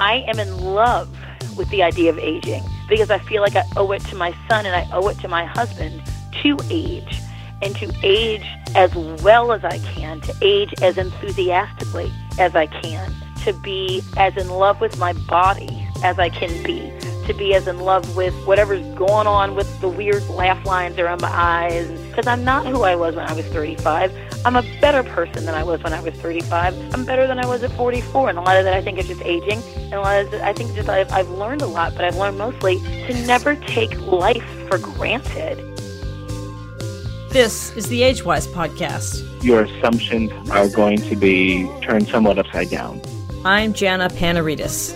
I am in love with the idea of aging because I feel like I owe it to my son and I owe it to my husband to age and to age as well as I can, to age as enthusiastically as I can, to be as in love with my body as I can be, to be as in love with whatever's going on with the weird laugh lines around my eyes. Because I'm not who I was when I was 35. I'm a better person than I was when I was 35. I'm better than I was at 44. And a lot of that I think is just aging. And a lot of that I think just I've, I've learned a lot, but I've learned mostly to never take life for granted. This is the Agewyz podcast. Your assumptions are going to be turned somewhat upside down. I'm Jana Panarites.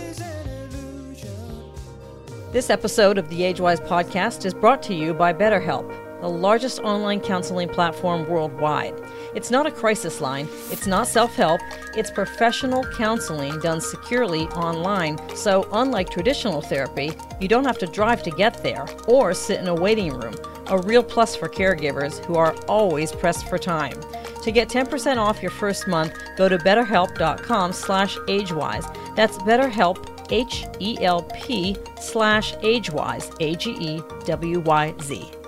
This episode of the Agewyz podcast is brought to you by BetterHelp, the largest online counseling platform worldwide. It's not a crisis line, it's not self help, it's professional counseling done securely online. So, unlike traditional therapy, you don't have to drive to get there or sit in a waiting room, a real plus for caregivers who are always pressed for time. To get 10% off your first month, go to betterhelp.com slash agewyz. That's betterhelp, H-E-L-P slash agewyz, A-G-E-W-Y-Z.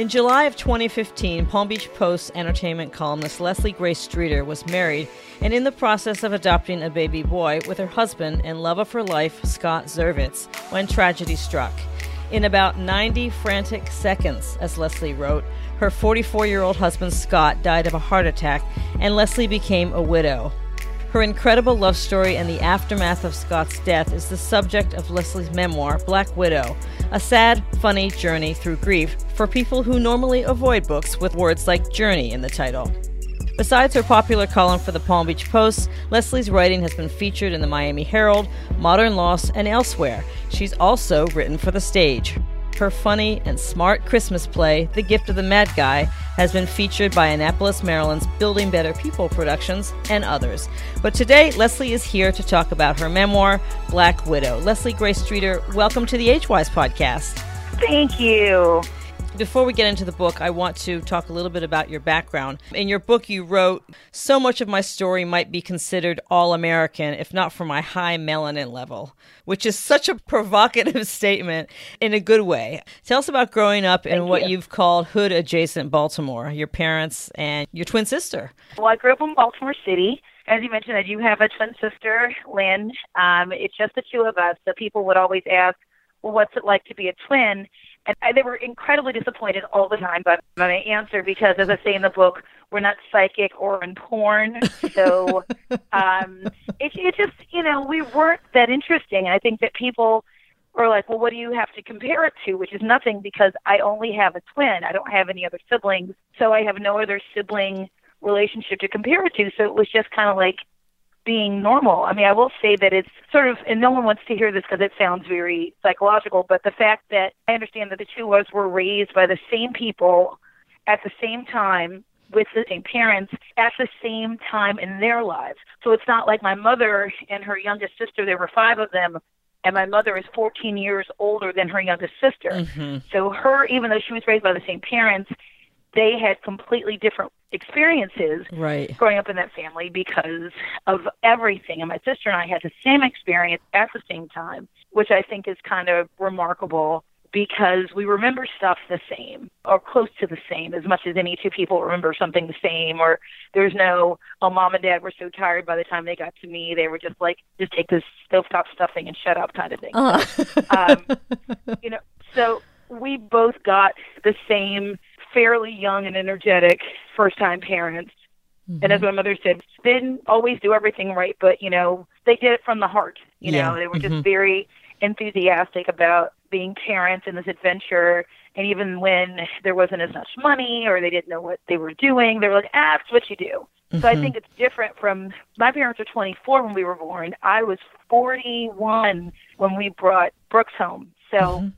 In July of 2015, Palm Beach Post entertainment columnist Leslie Gray Streeter was married and in the process of adopting a baby boy with her husband and love of her life, Scott Zervitz, when tragedy struck. In about 90 frantic seconds, as Leslie wrote, her 44 year old husband Scott died of a heart attack, and Leslie became a widow. Her incredible love story and the aftermath of Scott's death is the subject of Leslie's memoir, Black Widow, a sad, funny journey through grief for people who normally avoid books with words like journey in the title. Besides her popular column for the Palm Beach Post, Leslie's writing has been featured in the Miami Herald, Modern Loss, and elsewhere. She's also written for the stage. Her funny and smart Christmas play, The Gift of the Mad Guy, has been featured by Annapolis, Maryland's Building Better People Productions and others. But today, Leslie is here to talk about her memoir, Black Widow. Leslie Gray Streeter, welcome to the Agewyz podcast. Thank you. Before we get into the book, I want to talk a little bit about your background. In your book, you wrote, So much of my story might be considered all American, if not for my high melanin level, which is such a provocative statement in a good way. Tell us about growing up in Thank what you. you've called hood adjacent Baltimore, your parents and your twin sister. Well, I grew up in Baltimore City. As you mentioned, I do have a twin sister, Lynn. Um, it's just the two of us. So people would always ask, well, what's it like to be a twin? And I, they were incredibly disappointed all the time by my answer because, as I say in the book, we're not psychic or in porn. So um, it, it just, you know, we weren't that interesting. I think that people were like, well, what do you have to compare it to? Which is nothing because I only have a twin. I don't have any other siblings. So I have no other sibling relationship to compare it to. So it was just kind of like being normal. I mean, I will say that it's sort of, and no one wants to hear this because it sounds very psychological, but the fact that I understand that the two of us were raised by the same people at the same time with the same parents at the same time in their lives. So it's not like my mother and her youngest sister, there were five of them, and my mother is 14 years older than her youngest sister. Mm-hmm. So her, even though she was raised by the same parents, they had completely different experiences Right. growing up in that family because of everything. And my sister and I had the same experience at the same time, which I think is kind of remarkable because we remember stuff the same or close to the same as much as any two people remember something the same or there's no oh mom and dad were so tired by the time they got to me they were just like just take this stovetop stuffing and shut up kind of thing Uh-huh. um, you know, so we both got the same fairly young and energetic first time parents. And as my mother said, they didn't always do everything right, but you know, they did it from the heart. You Yeah. know, they were just Mhm. very enthusiastic about being parents in this adventure. And even when there wasn't as much money or they didn't know what they were doing, they were like, ah, it's what you do. So I think it's different from my parents were 24 when we were born. I was 41 when we brought Brooks home. So Mhm.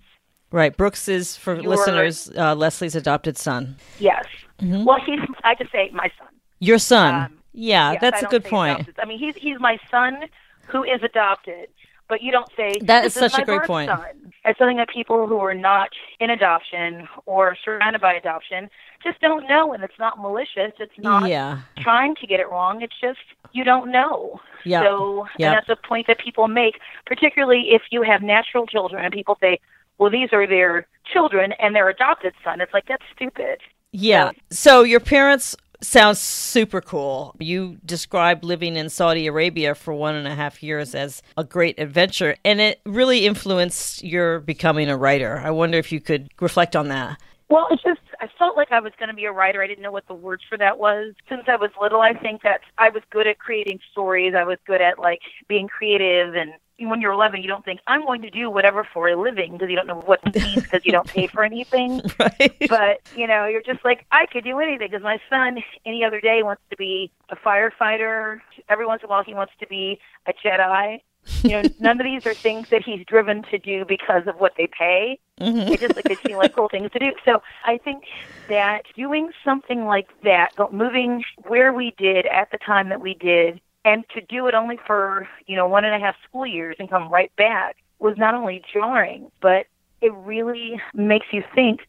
Right. Brooks is, for Your- listeners, uh, Leslie's adopted son. yes, Mhm. well, he's I just say my son. Your son. Um, yeah, Yes, that's a good point. adopted. I mean, he's he's my son who is adopted, but you don't say That is such my a great point. Son. as something that people who are not in adoption or surrounded by adoption just don't know and it's not malicious it's not Yeah. trying to get it wrong it's just you don't know Yeah. so Yep. and that's a point that people make particularly if you have natural children and people say well these are their children and their adopted son it's like that's stupid Yeah. So your parents sounds super cool. You described living in Saudi Arabia for one and a half years as a great adventure, and it really influenced your becoming a writer. I wonder if you could reflect on that. Well, it's just I felt like I was going to be a writer. I didn't know what the words for that was. Since I was little, I think that I was good at creating stories. I was good at like being creative and when you're 11, you don't think I'm going to do whatever for a living because you don't know what it means because you don't pay for anything. Right. But you know, you're just like I could do anything because my son any other day wants to be a firefighter. Every once in a while, he wants to be a Jedi. You know, none of these are things that he's driven to do because of what they pay. Mm-hmm. It just like they seem like cool things to do. So I think that doing something like that, moving where we did at the time that we did, and to do it only for you know one and a half school years and come right back was not only jarring, but it really makes you think,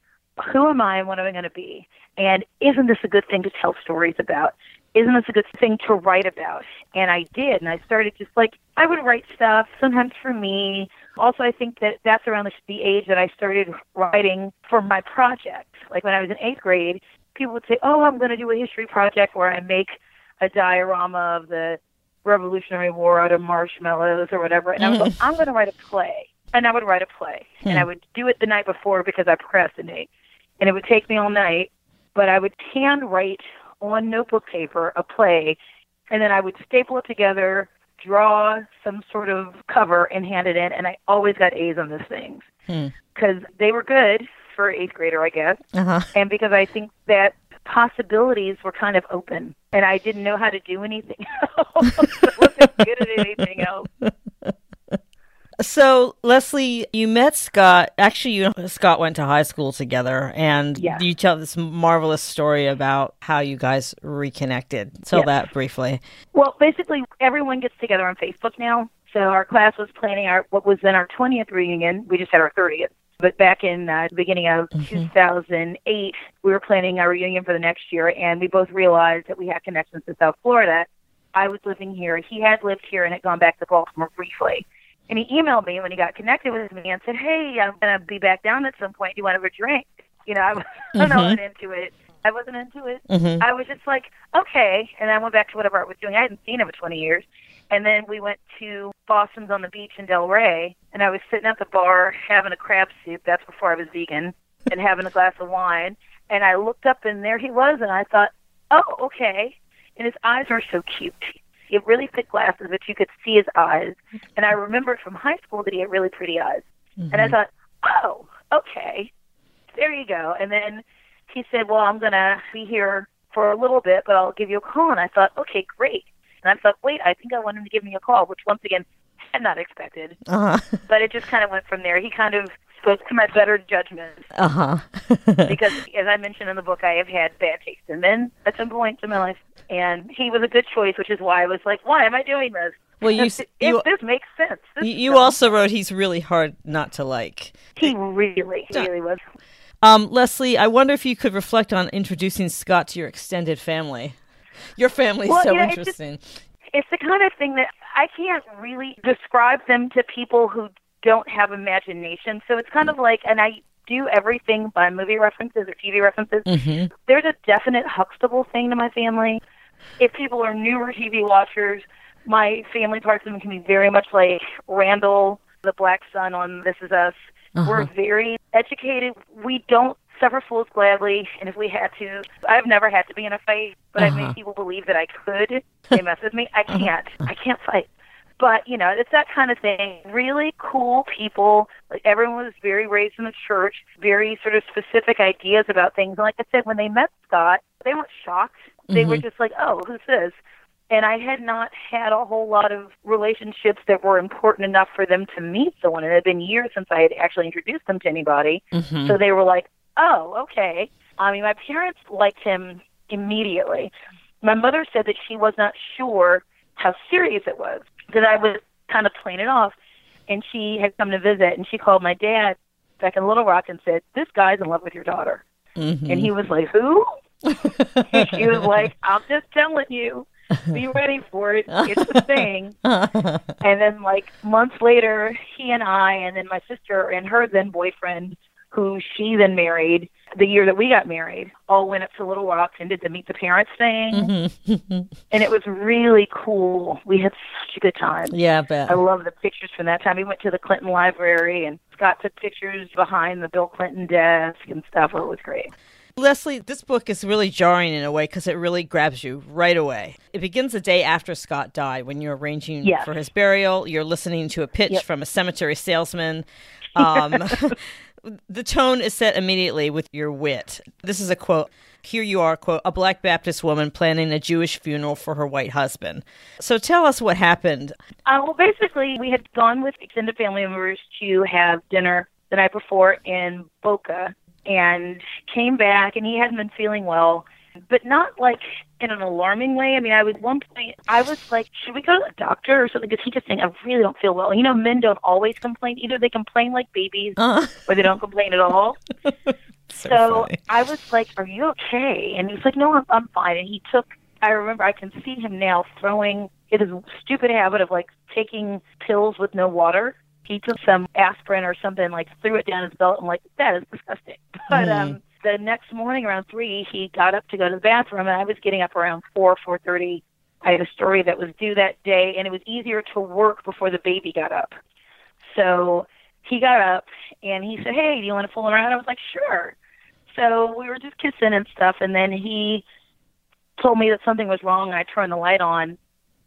who am I and what am I going to be? And isn't this a good thing to tell stories about? Isn't this a good thing to write about? And I did, and I started just like I would write stuff sometimes for me. Also, I think that that's around the, age that I started writing for my project. Like when I was in eighth grade, people would say, "Oh, I'm going to do a history project where I make a diorama of the Revolutionary War out of marshmallows or whatever," and I was like, mm. "I'm going to write a play." And I would write a play, and hmm. I would do it the night before because I procrastinate, and it would take me all night. But I would hand write on notebook paper a play, and then I would staple it together, draw some sort of cover, and hand it in. And I always got A's on those things hmm. because they were good for eighth grader, I guess, Uh-huh. and because I think that possibilities were kind of open, and I didn't know how to do anything else. I wasn't good at anything else. So, Leslie, you met Scott. Actually, you and Scott went to high school together, and you tell this marvelous story about how you guys reconnected. Tell Yes. that briefly. Well, basically, everyone gets together on Facebook now. So our class was planning our what was then our 20th reunion. We just had our 30th. But back in uh, the beginning of mm-hmm. 2008, we were planning our reunion for the next year, and we both realized that we had connections to South Florida. I was living here. He had lived here and had gone back to Baltimore briefly. And he emailed me when he got connected with me and said, "Hey, I'm going to be back down at some point. Do you want to have a drink?" You know, I, was, I wasn't mm-hmm. into it. I wasn't into it. Mm-hmm. I was just like, okay. And I went back to whatever I was doing. I hadn't seen him in 20 years. And then we went to Boston's on the beach in Delray, and I was sitting at the bar having a crab soup. That's before I was vegan, and having a glass of wine. And I looked up, and there he was, and I thought, oh, okay. And his eyes are so cute. He had really thick glasses, but you could see his eyes. And I remembered from high school that he had really pretty eyes. And I mm-hmm. thought, oh, okay, there you go. And then he said, well, I'm going to be here for a little bit, but I'll give you a call. And I thought, okay, great. And I thought, wait, I think I want him to give me a call, which once again, I had not expected. Uh huh. But it just kind of went from there. He kind of spoke to my better judgment Uh huh. because, as I mentioned in the book, I have had bad taste in men at some point in my life. And he was a good choice, which is why I was like, why am I doing this? Well, you If you- this makes sense. This you, you also wrote he's really hard not to like. He really, really was. Um, Leslie, I wonder if you could reflect on introducing Scott to your extended family. Your family's Well, so know, it's just- interesting. it's the kind of thing that I can't really describe them to people who don't have imagination. So it's kind of like, and I do everything by movie references or TV references. hmm There's a definite Huxtable thing to my family. If people are newer TV watchers, my family parts of them can be very much like Randall, the black son on This Is Us. We're very educated. We don't suffer fools gladly, and if we had to, I've never had to be in a fight, but I've Uh-huh. made people believe that I could. They mess with me. I can't. I can't fight. But you know, it's that kind of thing. Really cool people. Like everyone was very raised in the church. Very sort of specific ideas about things. And like I said, when they met Scott, they weren't shocked. They were just like, "Oh, who's this?" And I had not had a whole lot of relationships that were important enough for them to meet someone. It had been years since I had actually introduced them to anybody. Mm-hmm. So they were like, "Oh, okay." I mean, my parents liked him immediately. My mother said that she was not sure how serious it was, that I was kind of playing it off. and she had come to visit, and she called my dad back in Little Rock and said, "This guy's in love with your daughter," Mhm. and he was like, "Who?" and she was like, "I'm just telling you." Be ready for it. It's a thing. And then, like months later, he and I, and then my sister and her then boyfriend, who she then married the year that we got married, all went up to Little Rock and did the meet the parents thing. Mhm. And it was really cool. We had such a good time. yeah, I bet. I love the pictures from that time. We went to the Clinton Library and Scott took pictures behind the Bill Clinton desk and stuff. It was great. Leslie, this book is really jarring in a way because it really grabs you right away. It begins the day after Scott died when you're arranging Yes. for his burial. You're listening to a pitch Yep. from a cemetery salesman. Um, the tone is set immediately with your wit. This is a quote. Here you are, quote, a black Baptist woman planning a Jewish funeral for her white husband. So tell us what happened. Uh, well, basically, we had gone with extended family members to have dinner the night before in Boca and came back, and he hadn't been feeling well, but not like in an alarming way. I mean, I was one point, I was like, should we go to the doctor or something? Because he just saying, I really don't feel well. You know, men don't always complain. Either they complain like babies Uh, or they don't complain at all. so So. I was like, "Are you okay?" And he was like, "No, I'm, I'm fine." And he took. I remember I can see him now throwing his stupid habit of like taking pills with no water. He took some aspirin or something, like threw it down his belt. I'm like, that is disgusting. But um, the next morning around three, he got up to go to the bathroom, and I was getting up around four, four thirty. I had a story that was due that day, and it was easier to work before the baby got up. So he got up and he said, "Hey, do you want to fool around?" I was like, "Sure." So we were just kissing and stuff, and then he told me that something was wrong. I turned the light on,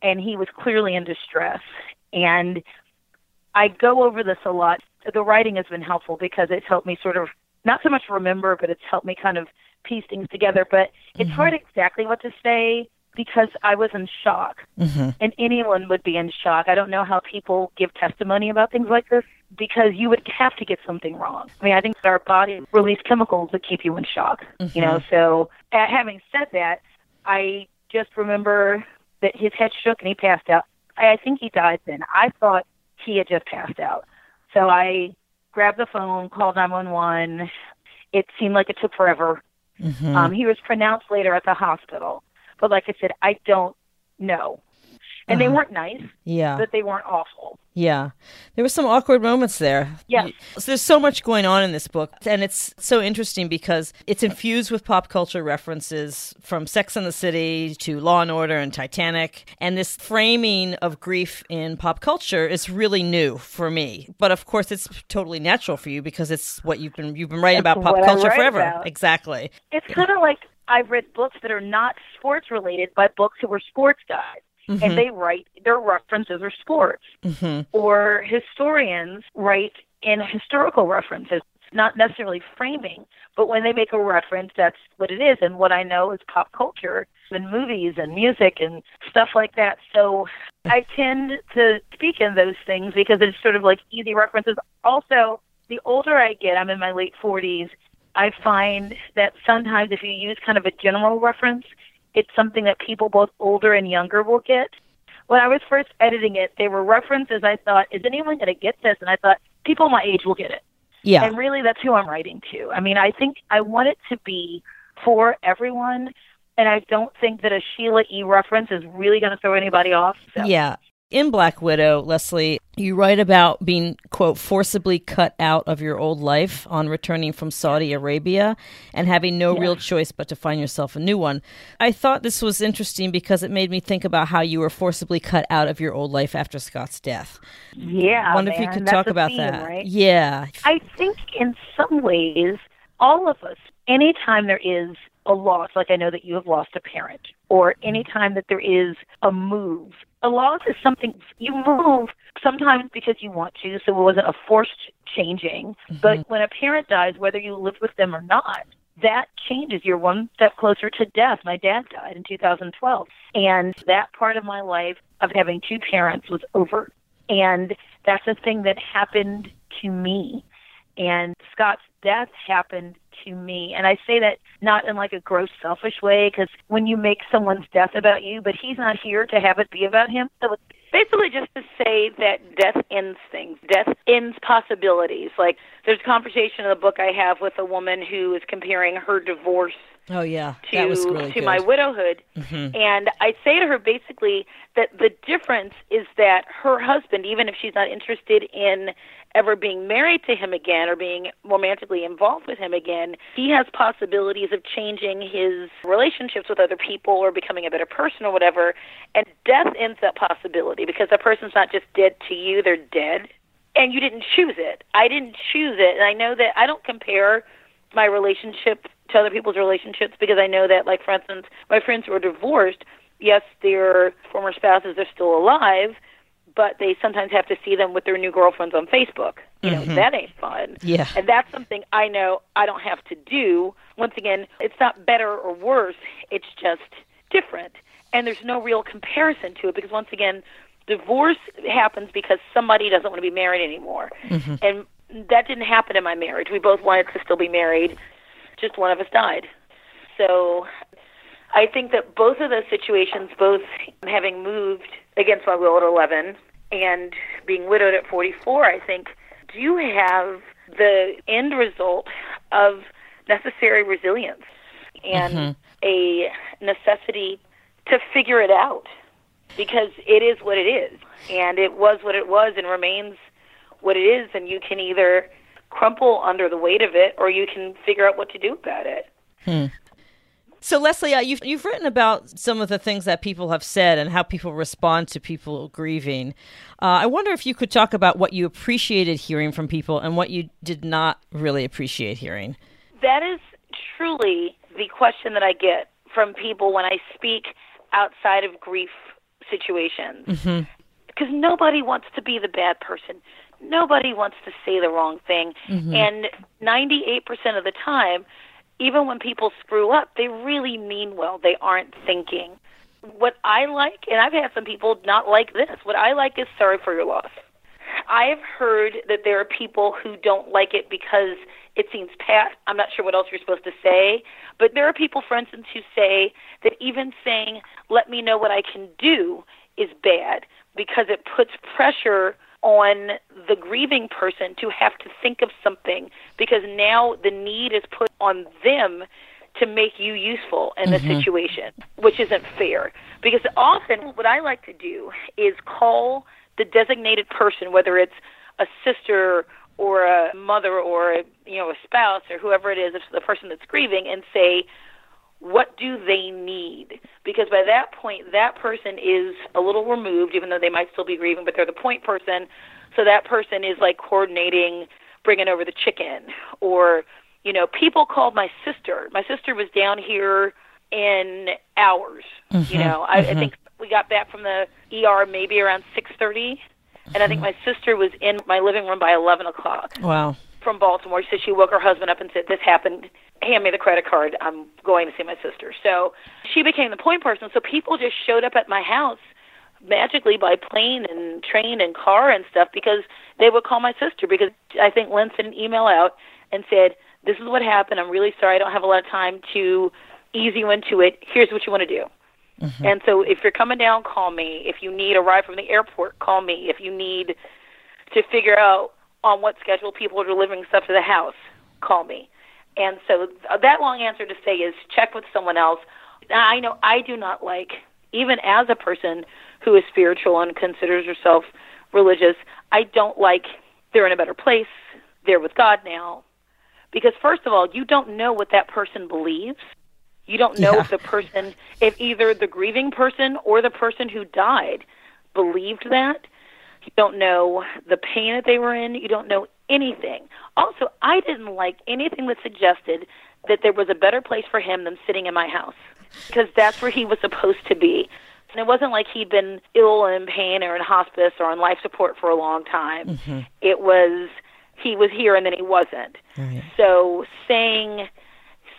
and he was clearly in distress. And I go over this a lot. The writing has been helpful because it's helped me sort of not so much remember, but it's helped me kind of piece things together. But it's hard exactly what to say because I was in shock hmm and anyone would be in shock. I don't know how people give testimony about things like this because you would have to get something wrong. I mean, I think that our body release chemicals that keep you in shock. You know, so uh, having said that, I just remember that his head shook and he passed out. I, I think he died then. I thought he had just passed out. So I grabbed the phone, called 911. It seemed like it took forever. hmm Um, he was pronounced later at the hospital. But like I said, I don't know. And they Uh-huh. weren't nice, yeah. but they weren't awful. Yeah. There were some awkward moments there. Yes. So there's so much going on in this book. And it's so interesting because it's infused with pop culture references from Sex and the City to Law and Order and Titanic. And this framing of grief in pop culture is really new for me. But of course it's totally natural for you because it's what you've been you've been writing That's about pop culture forever. about. Exactly. It's kind of like I've read books that are not sports related, but books that were sports guys. And they write their references are sports. hmm Or historians write in historical references, not necessarily framing, but when they make a reference, that's what it is. And what I know is pop culture and movies and music and stuff like that. So I tend to speak in those things because it's sort of like easy references. Also, the older I get, I'm in my late 40s, I find that sometimes if you use kind of a general reference, it's something that people both older and younger will get. When I was first editing it, there were references I thought, is anyone going to get this? And I thought, people my age will get it. Yeah. And really, that's who I'm writing to. I mean, I think I want it to be for everyone. And I don't think that a Sheila E. reference is really going to throw anybody off. So. Yeah. In Black Widow, Leslie, you write about being, quote, forcibly cut out of your old life on returning from Saudi Arabia and having no real choice but to find yourself a new one. I thought this was interesting because it made me think about how you were forcibly cut out of your old life after Scott's death. Yeah. I wonder if you man, could that's talk about theme, that. Right? Yeah. I think in some ways, all of us, anytime there is a loss, like I know that you have lost a parent, or mm-hmm. any time that there is a move, a loss is something you move sometimes because you want to, so it wasn't a forced changing. Mm-hmm. But when a parent dies, whether you live with them or not, that changes. You're one step closer to death. My dad died in 2012. And that part of my life of having two parents was over. And that's a thing that happened to me. And Scott's death happened to me. And I say that not in like a gross, selfish way, because when you make someone's death about you, but he's not here to have it be about him. So it's basically just to say that death ends things. Death ends possibilities. Like there's a conversation in the book I have with a woman who is comparing her divorce Oh yeah, to that was really to good. my widowhood, Mhm. and I say to her basically that the difference is that her husband, even if she's not interested in ever being married to him again or being romantically involved with him again, he has possibilities of changing his relationships with other people or becoming a better person or whatever. And death ends that possibility because the person's not just dead to you; they're dead, and you didn't choose it. I didn't choose it, and I know that I don't compare my relationship to other people's relationships because I know that, like, for instance, my friends who are divorced, yes, their former spouses are still alive, but they sometimes have to see them with their new girlfriends on Facebook. You know, mm-hmm. that ain't fun. Yeah. And that's something I know I don't have to do. Once again, it's not better or worse, it's just different. And there's no real comparison to it because, once again, divorce happens because somebody doesn't want to be married anymore. Mm-hmm. And that didn't happen in my marriage. We both wanted to still be married, just one of us died. So I think that both of those situations, both having moved against my will at 11 and being widowed at 44, I think do have the end result of necessary resilience and mm-hmm. a necessity to figure it out? Because it is what it is and it was what it was and remains what it is and you can either crumple under the weight of it or you can figure out what to do about it. Hmm. So, Leslie, uh, you've you've written about some of the things that people have said and how people respond to people grieving. Uh, I wonder if you could talk about what you appreciated hearing from people and what you did not really appreciate hearing. That is truly the question that I get from people when I speak outside of grief situations. Because nobody wants to be the bad person. Nobody wants to say the wrong thing. And 98% of the time, even when people screw up, they really mean well. They aren't thinking. What I like, and I've had some people not like this, what I like is sorry for your loss. I have heard that there are people who don't like it because it seems pat. I'm not sure what else you're supposed to say, but there are people, for instance, who say that even saying, let me know what I can do, is bad because it puts pressure on the grieving person to have to think of something because now the need is put on them to make you useful in the mm-hmm. situation, which isn't fair. Because often what I like to do is call the designated person, whether it's a sister or a mother or a, you know a spouse or whoever it is, it's the person that's grieving, and say, what do they need? Because by that point, that person is a little removed, even though they might still be grieving, but they're the point person. So that person is like coordinating bringing over the chicken. Or, you know, people called my sister. My sister was down here in hours. You know, I, I think we got back from the ER maybe around 6.30. And I think my sister was in my living room by 11 o'clock Wow. from Baltimore. She said she woke her husband up and said, "This happened. Hand me the credit card. I'm going to see my sister." So she became the point person. So people just showed up at my house magically by plane and train and car and stuff because they would call my sister because I think Lynn sent an email out and said, "This is what happened. I'm really sorry. I don't have a lot of time to ease you into it. Here's what you want to do." Mm-hmm. And so if you're coming down, call me. If you need a ride from the airport, call me. If you need to figure out on what schedule people are delivering stuff to the house, call me. And so that long answer to say is check with someone else. I know I do not like, even as a person who is spiritual and considers herself religious, I don't like they're in a better place, they're with God now. Because, first of all, you don't know what that person believes. You don't know Yeah. if the person, if either the grieving person or the person who died believed that. You don't know the pain that they were in. You don't know anything. Also, I didn't like anything that suggested that there was a better place for him than sitting in my house because that's where he was supposed to be. And it wasn't like he'd been ill and in pain or in hospice or on life support for a long time. Mm-hmm. It was he was here and then he wasn't. Right. So saying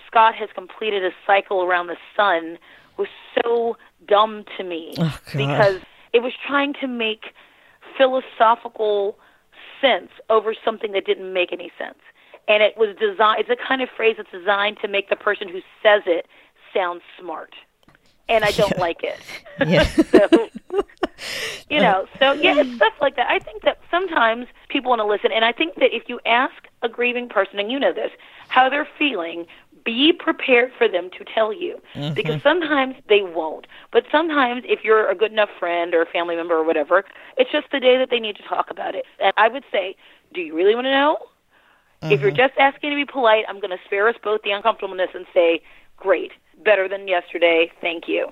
Scott has completed a cycle around the sun was so dumb to me Oh, because it was trying to make philosophical sense over something that didn't make any sense. And it was designed it's a kind of phrase that's designed to make the person who says it sound smart. and I don't Yeah. like it. Yeah. so, you know, so yeah, it's stuff like that. I think that sometimes people want to listen, and I think that if you ask a grieving person, and you know this, how they're feeling, be prepared for them to tell you, mm-hmm. because sometimes they won't. But sometimes, if you're a good enough friend or a family member or whatever, it's just the day that they need to talk about it. And I would say, do you really want to know? If you're mm-hmm. just asking to be polite, I'm going to spare us both the uncomfortableness and say, great, better than yesterday, thank you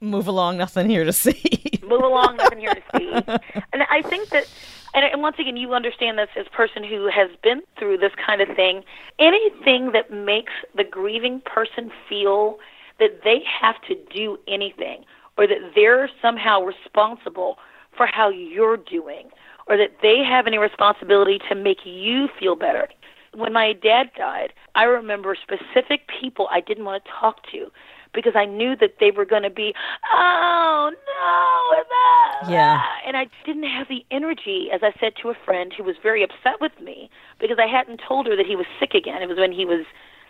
Move along, nothing here to see. move along, nothing here to see. And I think that, and, and once again, you understand this as a person who has been through this kind of thing. Anything that makes the grieving person feel that they have to do anything, or that they're somehow responsible for how you're doing, or that they have any responsibility to make you feel better. When my dad died, I remember specific people I didn't want to talk to because I knew that they were going to be, oh no, Yeah. and I didn't have the energy, as I said to a friend who was very upset with me because I hadn't told her that he was sick again. It was when he was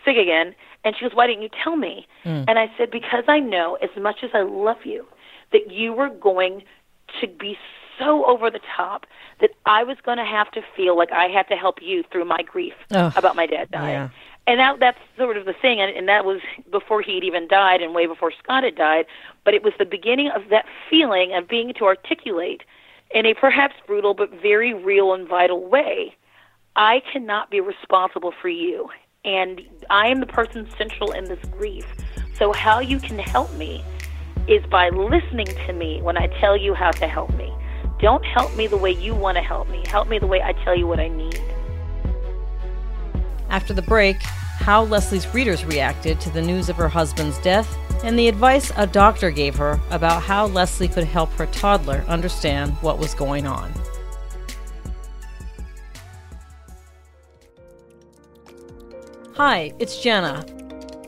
sick again, and she goes, "Why didn't you tell me?" Hmm. And I said, "Because I know, as much as I love you, that you were going to be so over the top that I was going to have to feel like I had to help you through my grief about my dad dying." Yeah. And that that's sort of the thing, and, and that was before he'd even died, and way before Scott had died. But it was the beginning of that feeling of being to articulate, in a perhaps brutal but very real and vital way, I cannot be responsible for you, and I am the person central in this grief. So how you can help me is by listening to me when I tell you how to help me. Don't help me the way you want to help me. Help me the way I tell you what I need. After the break, how Leslie's readers reacted to the news of her husband's death, and the advice a doctor gave her about how Leslie could help her toddler understand what was going on. Hi, it's Jenna.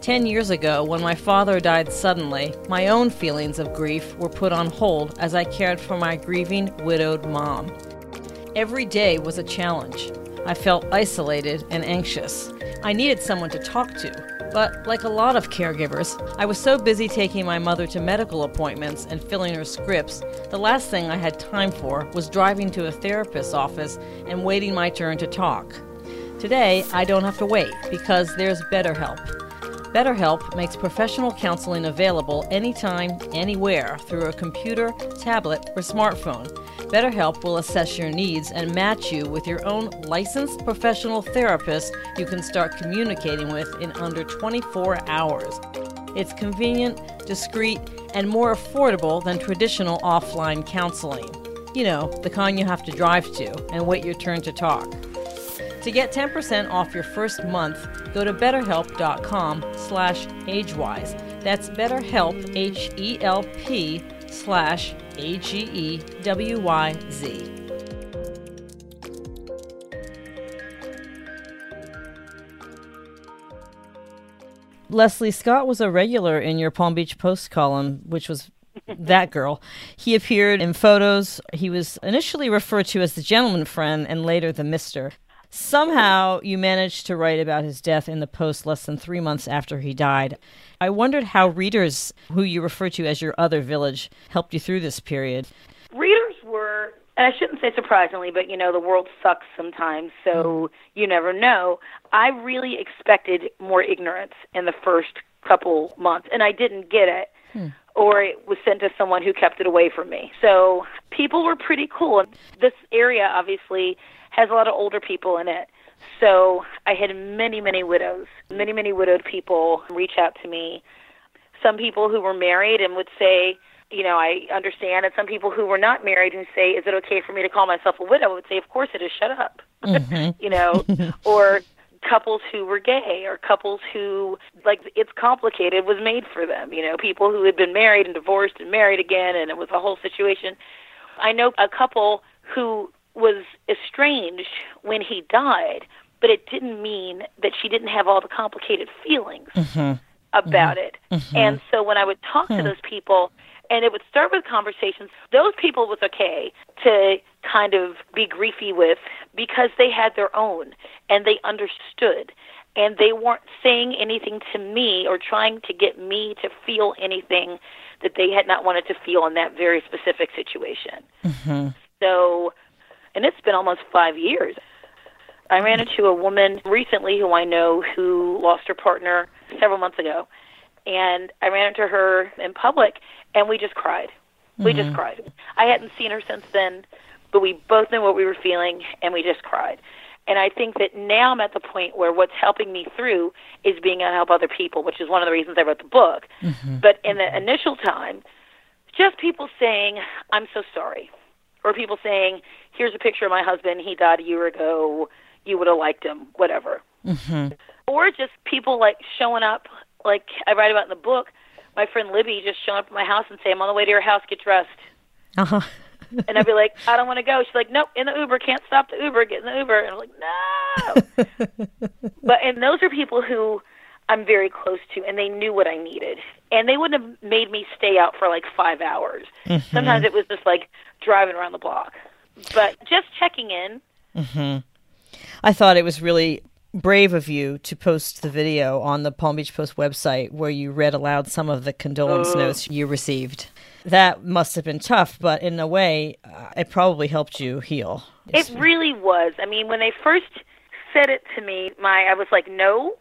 Ten years ago, when my father died suddenly, my own feelings of grief were put on hold as I cared for my grieving, widowed mom. Every day was a challenge. I felt isolated and anxious. I needed someone to talk to. But like a lot of caregivers, I was so busy taking my mother to medical appointments and filling her scripts, the last thing I had time for was driving to a therapist's office and waiting my turn to talk. Today, I don't have to wait because there's BetterHelp. BetterHelp makes professional counseling available anytime, anywhere through a computer, tablet, or smartphone. BetterHelp will assess your needs and match you with your own licensed professional therapist you can start communicating with in under 24 hours. It's convenient, discreet, and more affordable than traditional offline counseling. You know, the kind you have to drive to and wait your turn to talk. To get 10% off your first month, go to betterhelp.com slash agewyz. That's betterhelp, H-E-L-P slash A-G-E-W-Y-Z. Leslie Scott was a regular in your Palm Beach Post column, which was that girl. He appeared in photos. He was initially referred to as the gentleman friend and later the mister. Somehow you managed to write about his death in the Post less than three months after he died. I wondered how readers, who you refer to as your other village, helped you through this period. readers were and I shouldn't say surprisingly, but you know, the world sucks sometimes, so mm-hmm. you never know. I really expected more ignorance in the first couple months, and I didn't get it. Hmm. Or it was sent to someone who kept it away from me. So people were pretty cool. This area obviously has a lot of older people in it. So I had many, many widows, many, many widowed people reach out to me some people who were married and would say, you know, I understand, and some people who were not married who say, is it okay for me to call myself a widow? would say, of course it is, shut up. Mm-hmm. you know, or couples who were gay or couples who, like, it's complicated was made for them. You know, people who had been married and divorced and married again, and it was a whole situation. I know a couple who was estranged when he died, but it didn't mean that she didn't have all the complicated feelings mm-hmm. Mm-hmm. about it. Mm-hmm. And so when I would talk to hmm. those people, and it would start with conversations, those people was okay to kind of be griefy with because they had their own and they understood. And they weren't saying anything to me or trying to get me to feel anything that they had not wanted to feel in that very specific situation. Mm-hmm. So, and it's been almost five years. I ran into a woman recently who I know who lost her partner several months ago. And I ran into her in public and we just cried. Mm-hmm. We just mm-hmm. cried. I hadn't seen her since then, but we both knew what we were feeling and we just cried. And I think that now I'm at the point where what's helping me through is being able to help other people, which is one of the reasons I wrote the book. Mm-hmm. But in the initial time, just people saying, I'm so sorry. Or people saying, here's a picture of my husband. He died a year ago you would have liked him, whatever. Mm-hmm. Or just people like showing up, like I write about in the book. My friend Libby just showing up at my house and say, "I'm on the way to your house. Get dressed." Uh-huh. and I'd be like, "I don't want to go." She's like, "Nope, in the Uber. Can't stop the Uber. Get in the Uber." And I'm like, "No." but and those are people who I'm very close to, and they knew what I needed, and they wouldn't have made me stay out for like five hours. Mm-hmm. Sometimes it was just like driving around the block, but just checking in. Mm-hmm. I thought it was really brave of you to post the video on the Palm Beach Post website where you read aloud some of the condolence uh. notes you received. That must have been tough, but in a way, uh, it probably helped you heal. It really was. I mean, when they first said it to me, my I was like, no,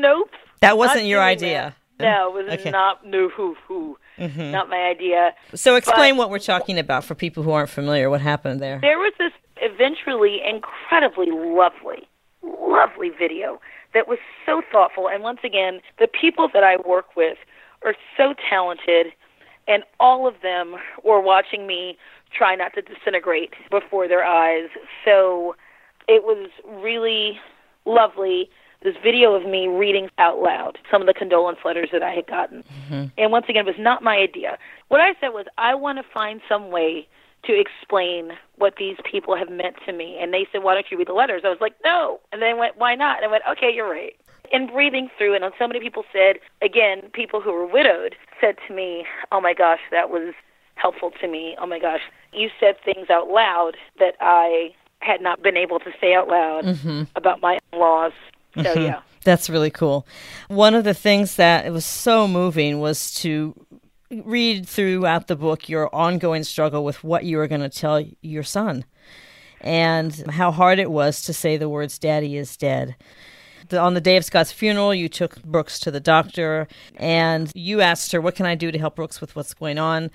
nope. That wasn't your idea. That. No, it was okay. not no who who. Mm-hmm. Not my idea. So explain but, what we're talking about for people who aren't familiar. What happened there? There was this eventually incredibly lovely, lovely video that was so thoughtful. And once again, the people that I work with are so talented, and all of them were watching me try not to disintegrate before their eyes. So it was really lovely. This video of me reading out loud some of the condolence letters that I had gotten. Mm-hmm. And once again, it was not my idea. What I said was, I want to find some way to explain what these people have meant to me. And they said, Why don't you read the letters? I was like, No. And they went, Why not? And I went, Okay, you're right. And breathing through and so many people said, again, people who were widowed said to me, Oh my gosh, that was helpful to me. Oh my gosh, you said things out loud that I had not been able to say out loud mm-hmm. about my loss. So, mm-hmm. yeah. That's really cool. One of the things that was so moving was to read throughout the book your ongoing struggle with what you were going to tell your son and how hard it was to say the words, Daddy is dead. The, on the day of Scott's funeral, you took Brooks to the doctor and you asked her, What can I do to help Brooks with what's going on?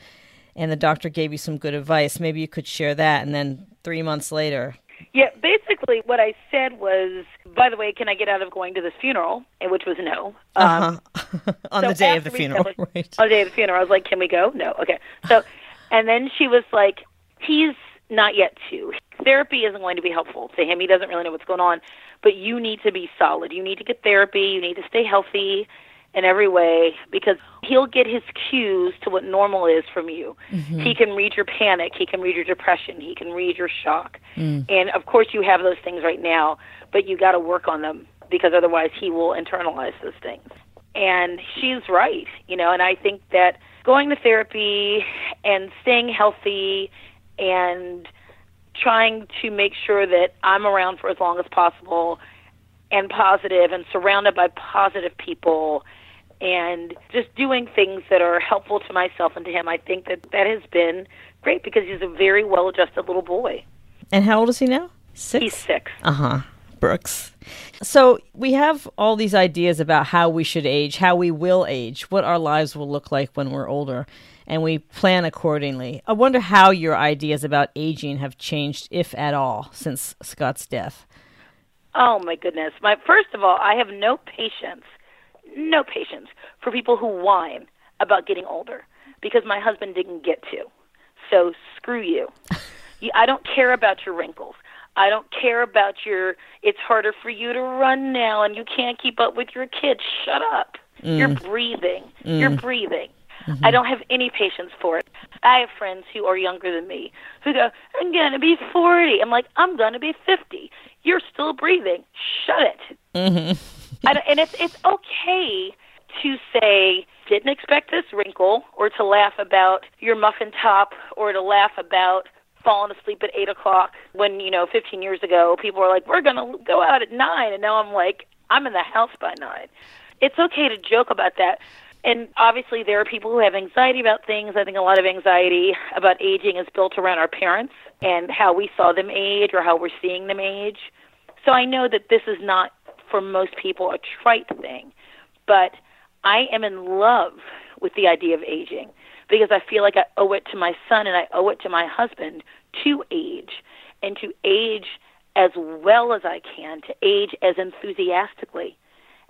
And the doctor gave you some good advice. Maybe you could share that. And then three months later, yeah, basically what I said was, by the way, can I get out of going to this funeral? And which was no. Um, uh-huh. on so the day of the funeral, right? On the day of the funeral, I was like, can we go? No. Okay. So, and then she was like, he's not yet two. Therapy isn't going to be helpful to him. He doesn't really know what's going on, but you need to be solid. You need to get therapy. You need to stay healthy in every way because he'll get his cues to what normal is from you. Mm-hmm. He can read your panic, he can read your depression, he can read your shock. Mm. And of course you have those things right now, but you got to work on them because otherwise he will internalize those things. And she's right, you know, and I think that going to therapy and staying healthy and trying to make sure that I'm around for as long as possible and positive and surrounded by positive people and just doing things that are helpful to myself and to him. I think that that has been great because he's a very well adjusted little boy. And how old is he now? Six? He's six. Uh huh. Brooks. So we have all these ideas about how we should age, how we will age, what our lives will look like when we're older, and we plan accordingly. I wonder how your ideas about aging have changed, if at all, since Scott's death. Oh my goodness. My first of all, I have no patience no patience for people who whine about getting older because my husband didn't get to. So screw you. I don't care about your wrinkles. I don't care about your it's harder for you to run now and you can't keep up with your kids. Shut up. Mm. You're breathing. Mm. You're breathing. Mm-hmm. I don't have any patience for it. I have friends who are younger than me who go, I'm going to be 40. I'm like, I'm going to be 50. You're still breathing. Shut it. Mm-hmm and it's it's okay to say didn't expect this wrinkle, or to laugh about your muffin top, or to laugh about falling asleep at eight o'clock when you know 15 years ago people were like we're to go out at nine and now i'm like i'm in the house by nine it's okay to joke about that And obviously, there are people who have anxiety about things. I think a lot of anxiety about aging is built around our parents and how we saw them age or how we're seeing them age. So I know that this is not, for most people, a trite thing. But I am in love with the idea of aging because I feel like I owe it to my son and I owe it to my husband to age and to age as well as I can, to age as enthusiastically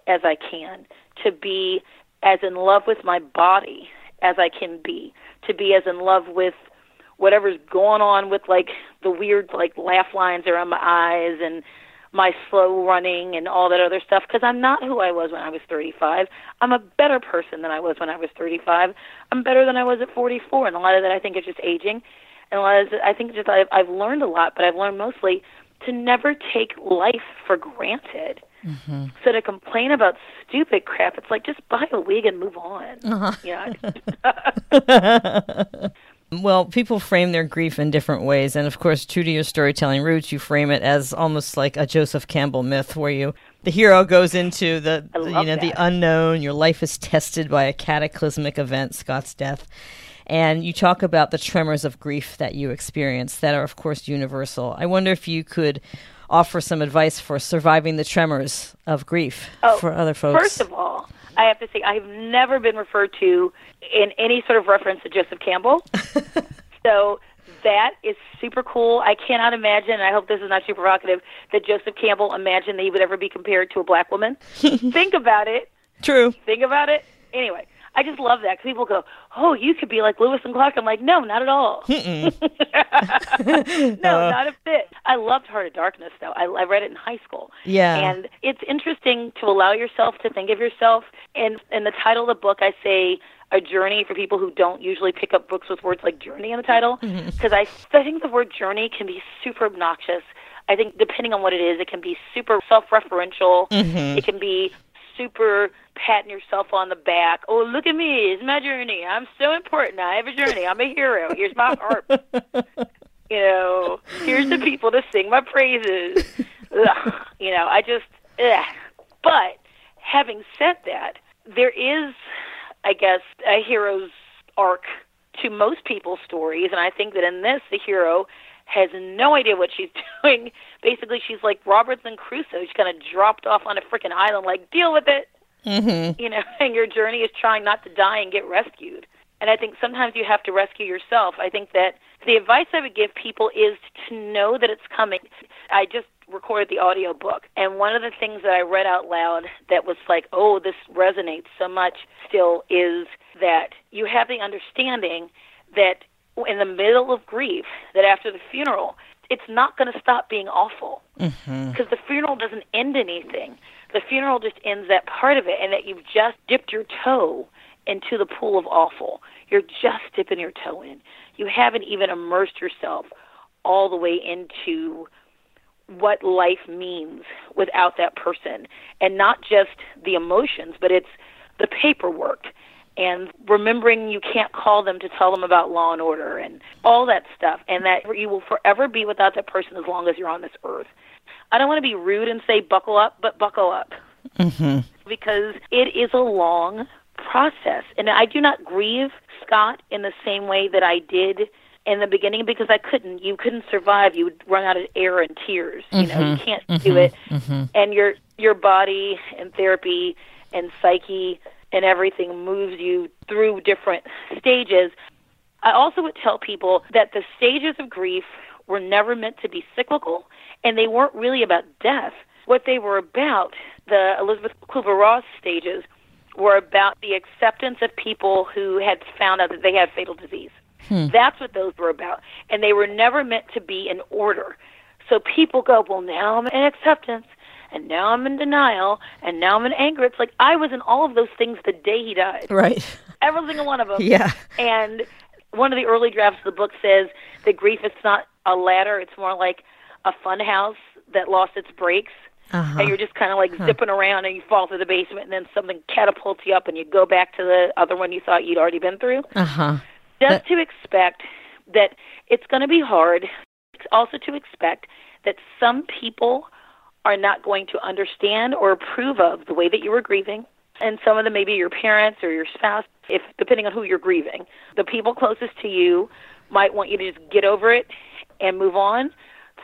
as I can, to be as in love with my body as I can be, to be as in love with whatever's going on with like the weird like laugh lines around my eyes and my slow running and all that other stuff because I'm not who I was when I was 35. I'm a better person than I was when I was 35. I'm better than I was at 44, and a lot of that I think is just aging, and a lot of that I think just I've, I've learned a lot, but I've learned mostly to never take life for granted. Mm-hmm. So to complain about stupid crap, it's like just buy a wig and move on. Uh-huh. Yeah. Well, people frame their grief in different ways, and of course, true to your storytelling roots, you frame it as almost like a Joseph Campbell myth, where you the hero goes into the you know that. the unknown. Your life is tested by a cataclysmic event, Scott's death, and you talk about the tremors of grief that you experience that are, of course, universal. I wonder if you could offer some advice for surviving the tremors of grief oh, for other folks. First of all, I have to say I've never been referred to in any sort of reference to Joseph Campbell. so that is super cool. I cannot imagine, I hope this is not too provocative, that Joseph Campbell imagined that he would ever be compared to a black woman. Think about it. True. Think about it. Anyway, I just love that because people go, "Oh, you could be like Lewis and Clark." I'm like, no, not at all. no, not a bit. I loved Heart of Darkness though. I, I read it in high school. Yeah, and it's interesting to allow yourself to think of yourself. And in the title of the book, I say a journey for people who don't usually pick up books with words like journey in the title because mm-hmm. I, I think the word journey can be super obnoxious. I think depending on what it is, it can be super self-referential. Mm-hmm. It can be super patting yourself on the back. Oh, look at me. It's my journey. I'm so important. I have a journey. I'm a hero. Here's my harp. you know, here's the people to sing my praises. Ugh. You know, I just, ugh. But having said that, there is, I guess, a hero's arc to most people's stories. And I think that in this, the hero has no idea what she's doing. Basically, she's like Robinson Crusoe. She's kind of dropped off on a freaking island, like, deal with it. Mm-hmm. You know, and your journey is trying not to die and get rescued. And I think sometimes you have to rescue yourself. I think that the advice I would give people is to know that it's coming. I just recorded the audio book and one of the things that I read out loud that was like, "Oh, this resonates so much still" is that you have the understanding that in the middle of grief that after the funeral, it's not going to stop being awful because mm-hmm. the funeral doesn't end anything. The funeral just ends that part of it, and that you've just dipped your toe into the pool of awful. You're just dipping your toe in. You haven't even immersed yourself all the way into what life means without that person, and not just the emotions, but it's the paperwork and remembering you can't call them to tell them about law and order and all that stuff, and that you will forever be without that person as long as you're on this earth. I don't want to be rude and say buckle up, but buckle up. Mm-hmm. Because it is a long process. And I do not grieve Scott in the same way that I did in the beginning because I couldn't. You couldn't survive. You would run out of air and tears. Mm-hmm. You know, you mm-hmm. can't mm-hmm. do it. Mm-hmm. And your your body and therapy and psyche and everything moves you through different stages. I also would tell people that the stages of grief were never meant to be cyclical and they weren't really about death. What they were about, the Elisabeth Kübler-Ross stages, were about the acceptance of people who had found out that they had fatal disease. Hmm. That's what those were about. And they were never meant to be in order. So people go, well, now I'm in acceptance and now I'm in denial, and now I'm in anger. It's like I was in all of those things the day he died. Right. Every single one of them. Yeah. And one of the early drafts of the book says that grief is not a ladder; it's more like a fun house that lost its brakes. Uh-huh. And you're just kind of like huh. zipping around, and you fall through the basement, and then something catapults you up, and you go back to the other one you thought you'd already been through. Uh-huh. Just that... to expect that it's going to be hard. It's also to expect that some people are not going to understand or approve of the way that you were grieving. and some of them may be your parents or your spouse, if depending on who you're grieving. The people closest to you might want you to just get over it and move on.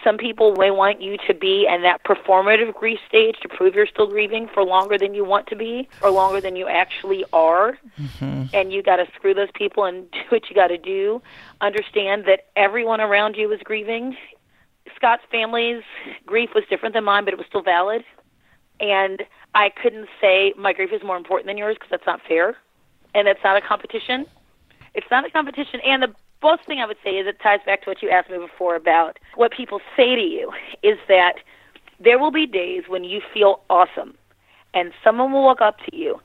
Some people may want you to be in that performative grief stage to prove you're still grieving for longer than you want to be or longer than you actually are. Mm-hmm. And you got to screw those people and do what you got to do. Understand that everyone around you is grieving. Scott's family's grief was different than mine, but it was still valid. And I couldn't say my grief is more important than yours because that's not fair. And it's not a competition. It's not a competition. And the both thing I would say is it ties back to what you asked me before about what people say to you is that there will be days when you feel awesome and someone will walk up to you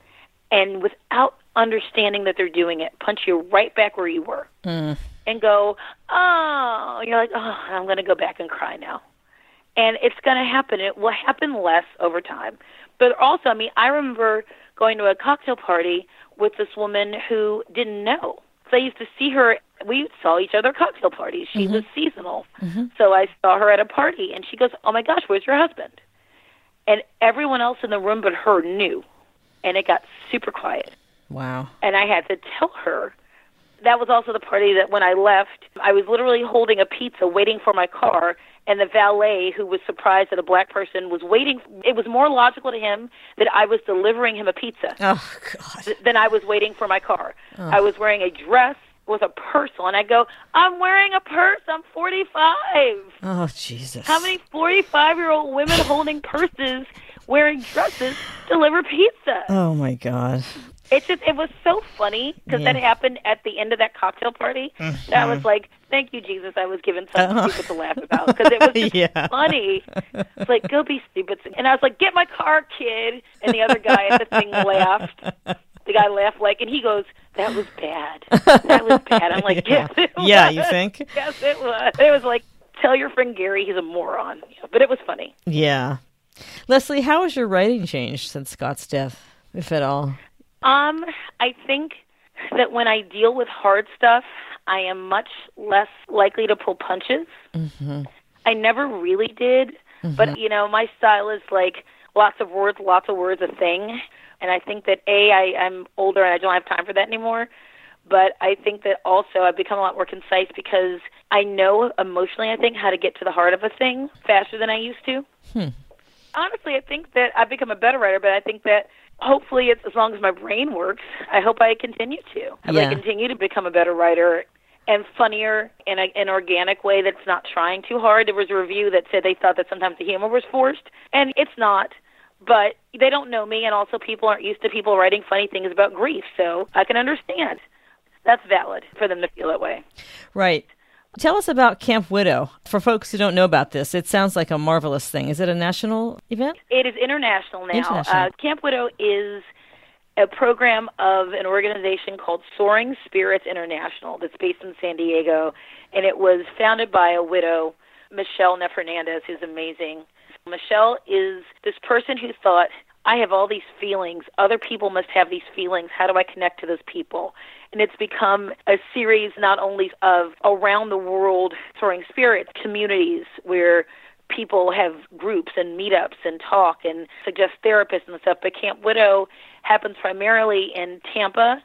and without understanding that they're doing it, punch you right back where you were mm. and go, oh, you're like, oh, I'm going to go back and cry now. And it's going to happen. It will happen less over time. But also, I mean, I remember going to a cocktail party with this woman who didn't know. So I used to see her we saw each other at cocktail parties. She mm-hmm. was seasonal. Mm-hmm. So I saw her at a party and she goes, Oh my gosh, where's your husband? And everyone else in the room but her knew. And it got super quiet. Wow. And I had to tell her. That was also the party that when I left, I was literally holding a pizza waiting for my car and the valet who was surprised that a black person was waiting it was more logical to him that I was delivering him a pizza oh, God. than I was waiting for my car. Oh. I was wearing a dress with a purse on. I go, I'm wearing a purse. I'm 45. Oh, Jesus. How many 45 year old women holding purses, wearing dresses, deliver pizza? Oh, my God. It's just, it was so funny because yeah. that happened at the end of that cocktail party. Mm-hmm. That I was like, thank you, Jesus. I was given something uh-huh. stupid to laugh about because it was just yeah. funny. It's like, go be stupid. And I was like, get my car, kid. And the other guy at the thing laughed. The guy laughed like, and he goes, that was bad. That was bad. I'm like, yes, it was. Yeah, you think? Yes, it was. It was like, tell your friend Gary he's a moron. But it was funny. Yeah. Leslie, how has your writing changed since Scott's death, if at all? Um, I think that when I deal with hard stuff, I am much less likely to pull punches. Mm-hmm. I never really did, mm-hmm. but you know, my style is like lots of words, lots of words a thing. And I think that a I, I'm older and I don't have time for that anymore. But I think that also I've become a lot more concise because I know emotionally, I think, how to get to the heart of a thing faster than I used to. Hmm. Honestly, I think that I've become a better writer, but I think that hopefully, it's as long as my brain works, I hope I continue to. I yeah. continue to become a better writer and funnier in a, an organic way that's not trying too hard. There was a review that said they thought that sometimes the humor was forced, and it's not but they don't know me, and also people aren't used to people writing funny things about grief, so I can understand. That's valid for them to feel that way. Right. Tell us about Camp Widow. For folks who don't know about this, it sounds like a marvelous thing. Is it a national event? It is international now. International. Uh, Camp Widow is a program of an organization called Soaring Spirits International that's based in San Diego, and it was founded by a widow, Michelle Neff Hernandez, who's amazing. Michelle is this person who thought, I have all these feelings. Other people must have these feelings. How do I connect to those people? And it's become a series not only of around the world soaring spirits communities where people have groups and meetups and talk and suggest therapists and stuff. But Camp Widow happens primarily in Tampa,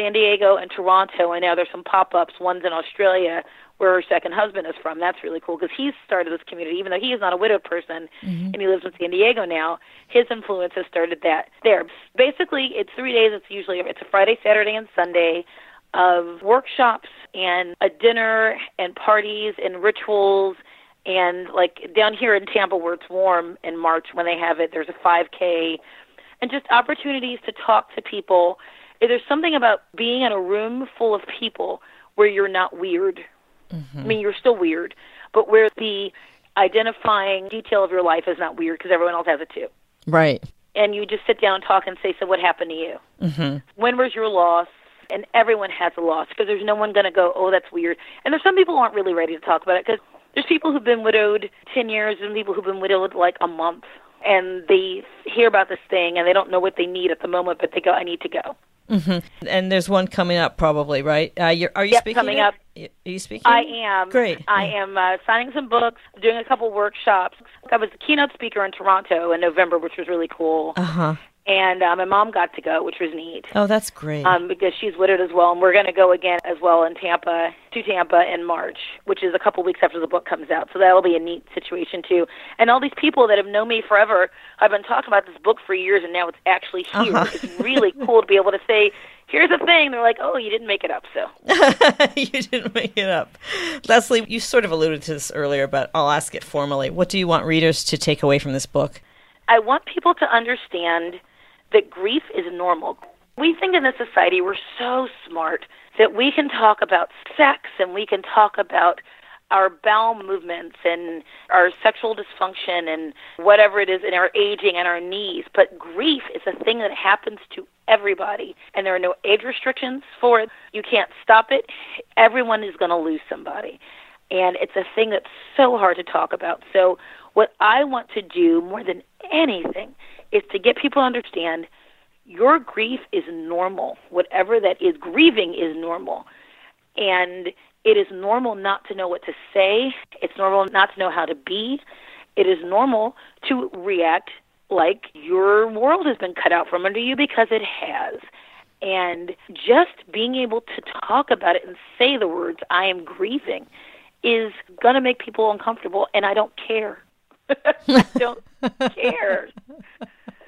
San Diego, and Toronto. And now there's some pop ups. One's in Australia where her second husband is from. That's really cool because he's started this community, even though he is not a widowed person mm-hmm. and he lives in San Diego now. His influence has started that there. Basically, it's three days. It's usually it's a Friday, Saturday, and Sunday of workshops and a dinner and parties and rituals and like down here in Tampa where it's warm in March when they have it, there's a 5K and just opportunities to talk to people. There's something about being in a room full of people where you're not weird, Mm-hmm. I mean, you're still weird, but where the identifying detail of your life is not weird because everyone else has it too. Right. And you just sit down and talk and say, "So what happened to you? Mm-hmm. When was your loss?" And everyone has a loss because there's no one going to go, "Oh, that's weird." And there's some people who aren't really ready to talk about it because there's people who've been widowed ten years and people who've been widowed like a month, and they hear about this thing and they don't know what they need at the moment, but they go, "I need to go." Mm-hmm. And there's one coming up, probably, right? Uh, are you yep, speaking? coming up. Are you speaking? I am. Great. I am uh, signing some books, doing a couple workshops. I was the keynote speaker in Toronto in November, which was really cool. Uh-huh. And uh, my mom got to go, which was neat. Oh, that's great. Um, because she's widowed as well, and we're going to go again as well in Tampa to Tampa in March, which is a couple weeks after the book comes out. So that'll be a neat situation too. And all these people that have known me forever, I've been talking about this book for years, and now it's actually here. Uh-huh. It's really cool to be able to say, "Here's the thing." They're like, "Oh, you didn't make it up." So you didn't make it up. Leslie, you sort of alluded to this earlier, but I'll ask it formally. What do you want readers to take away from this book? I want people to understand that grief is normal. We think in this society we're so smart that we can talk about sex and we can talk about our bowel movements and our sexual dysfunction and whatever it is in our aging and our needs. But grief is a thing that happens to everybody, and there are no age restrictions for it. You can't stop it. Everyone is going to lose somebody. And it's a thing that's so hard to talk about. So, what I want to do more than anything is to get people to understand your grief is normal. Whatever that is, grieving is normal. And it is normal not to know what to say. It's normal not to know how to be. It is normal to react like your world has been cut out from under you because it has. And just being able to talk about it and say the words, I am grieving, is going to make people uncomfortable, and I don't care. I don't care.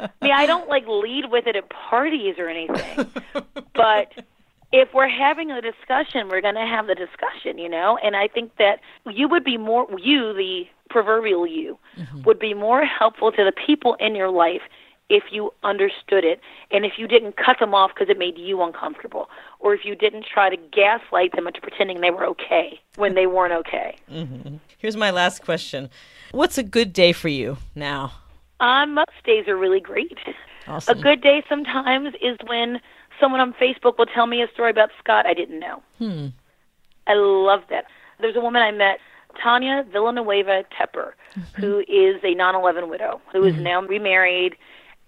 I mean, I don't like lead with it at parties or anything, but if we're having a discussion, we're going to have the discussion, you know. And I think that you would be more you, the proverbial you, mm-hmm. would be more helpful to the people in your life if you understood it and if you didn't cut them off because it made you uncomfortable or if you didn't try to gaslight them into pretending they were okay when they weren't okay. Mm-hmm. Here's my last question. What's a good day for you now? Um, most days are really great. Awesome. A good day sometimes is when someone on Facebook will tell me a story about Scott I didn't know. Hmm. I love that. There's a woman I met, Tanya Villanueva Tepper, mm-hmm. who is a 9 11 widow, who is mm-hmm. now remarried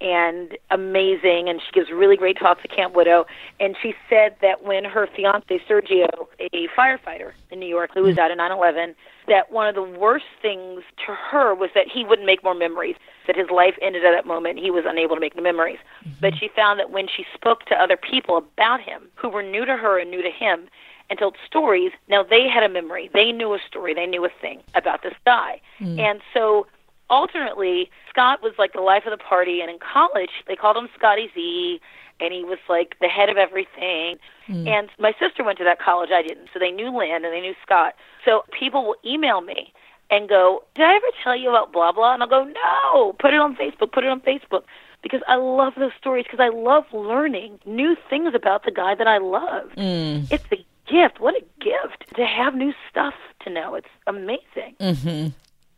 and amazing and she gives really great talks at Camp Widow and she said that when her fiance Sergio, a firefighter in New York who was out in 9/11, that one of the worst things to her was that he wouldn't make more memories, that his life ended at that moment he was unable to make the memories. Mm-hmm. But she found that when she spoke to other people about him who were new to her and new to him and told stories, now they had a memory. They knew a story, they knew a thing about this guy. Mm. And so alternately, Scott was like the life of the party, and in college they called him Scotty Z, and he was like the head of everything. Mm. And my sister went to that college, I didn't, so they knew Lynn and they knew Scott. So people will email me and go, "Did I ever tell you about blah blah?" And I'll go, "No, put it on Facebook, put it on Facebook." Because I love those stories. Because I love learning new things about the guy that I love. Mm. It's a gift. What a gift to have new stuff to know. It's amazing. Mm-hmm.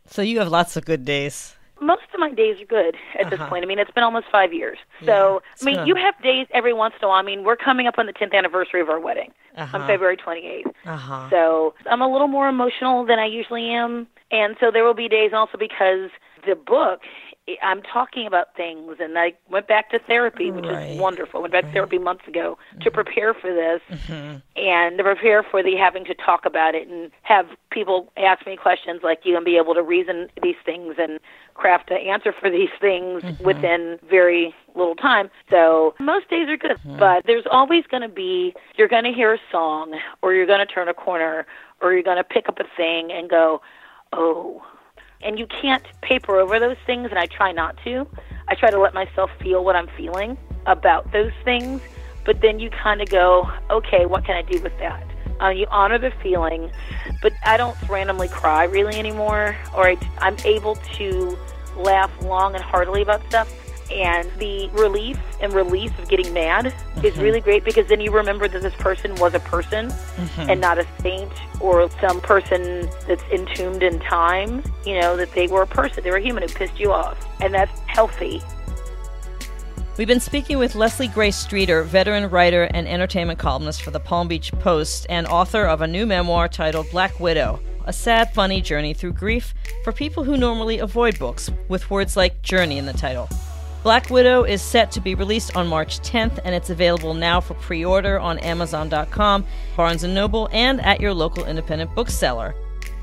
So you have lots of good days. Most of my days are good at this Uh-huh. point. I mean, it's been almost five years. So, it's I mean, good. you have days every once in a while. I mean, we're coming up on the 10th anniversary of our wedding Uh-huh. on February 28th. Uh-huh. So I'm a little more emotional than I usually am. And so there will be days also because the book, I'm talking about things, and I went back to therapy, which Right. is wonderful. I went back to therapy months ago to mm-hmm. prepare for this Mhm. and to prepare for the having to talk about it and have people ask me questions like you and be able to reason these things and craft an answer for these things mm-hmm. within very little time. So most days are good, mm-hmm. but there's always going to be you're going to hear a song or you're going to turn a corner or you're going to pick up a thing and go, "Oh." And you can't paper over those things and I try not to. I try to let myself feel what I'm feeling about those things, but then you kind of go, "Okay, what can I do with that?" Uh, you honor the feeling, but I don't randomly cry really anymore, or I, I'm able to laugh long and heartily about stuff. And the relief and release of getting mad is mm-hmm. really great because then you remember that this person was a person mm-hmm. and not a saint or some person that's entombed in time. You know, that they were a person, they were a human who pissed you off. And that's healthy. We've been speaking with Leslie Gray Streeter, veteran writer and entertainment columnist for the Palm Beach Post and author of a new memoir titled Black Widow A Sad, Funny Journey Through Grief for People Who Normally Avoid Books, with words like journey in the title. Black Widow is set to be released on March 10th, and it's available now for pre order on Amazon.com, Barnes & Noble, and at your local independent bookseller.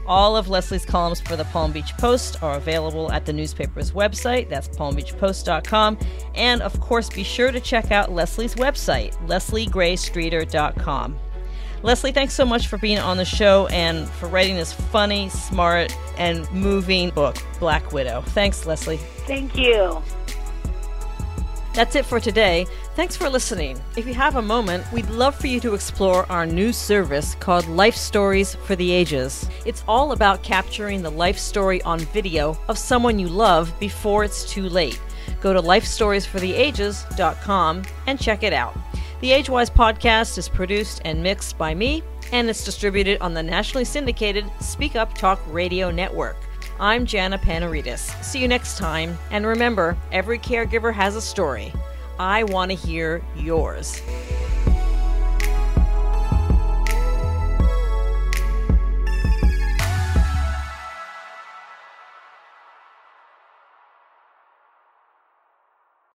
All of Leslie's columns for the Palm Beach Post are available at the newspaper's website. That's palmbeachpost.com. And of course, be sure to check out Leslie's website, lesliegraystreeter.com. Leslie, thanks so much for being on the show and for writing this funny, smart, and moving book, Black Widow. Thanks, Leslie. Thank you. That's it for today. Thanks for listening. If you have a moment, we'd love for you to explore our new service called Life Stories for the Ages. It's all about capturing the life story on video of someone you love before it's too late. Go to lifestoriesfortheages.com and check it out. The Agewyz podcast is produced and mixed by me, and it's distributed on the nationally syndicated Speak Up Talk Radio Network. I'm Jana Panarites. See you next time, and remember every caregiver has a story. I want to hear yours.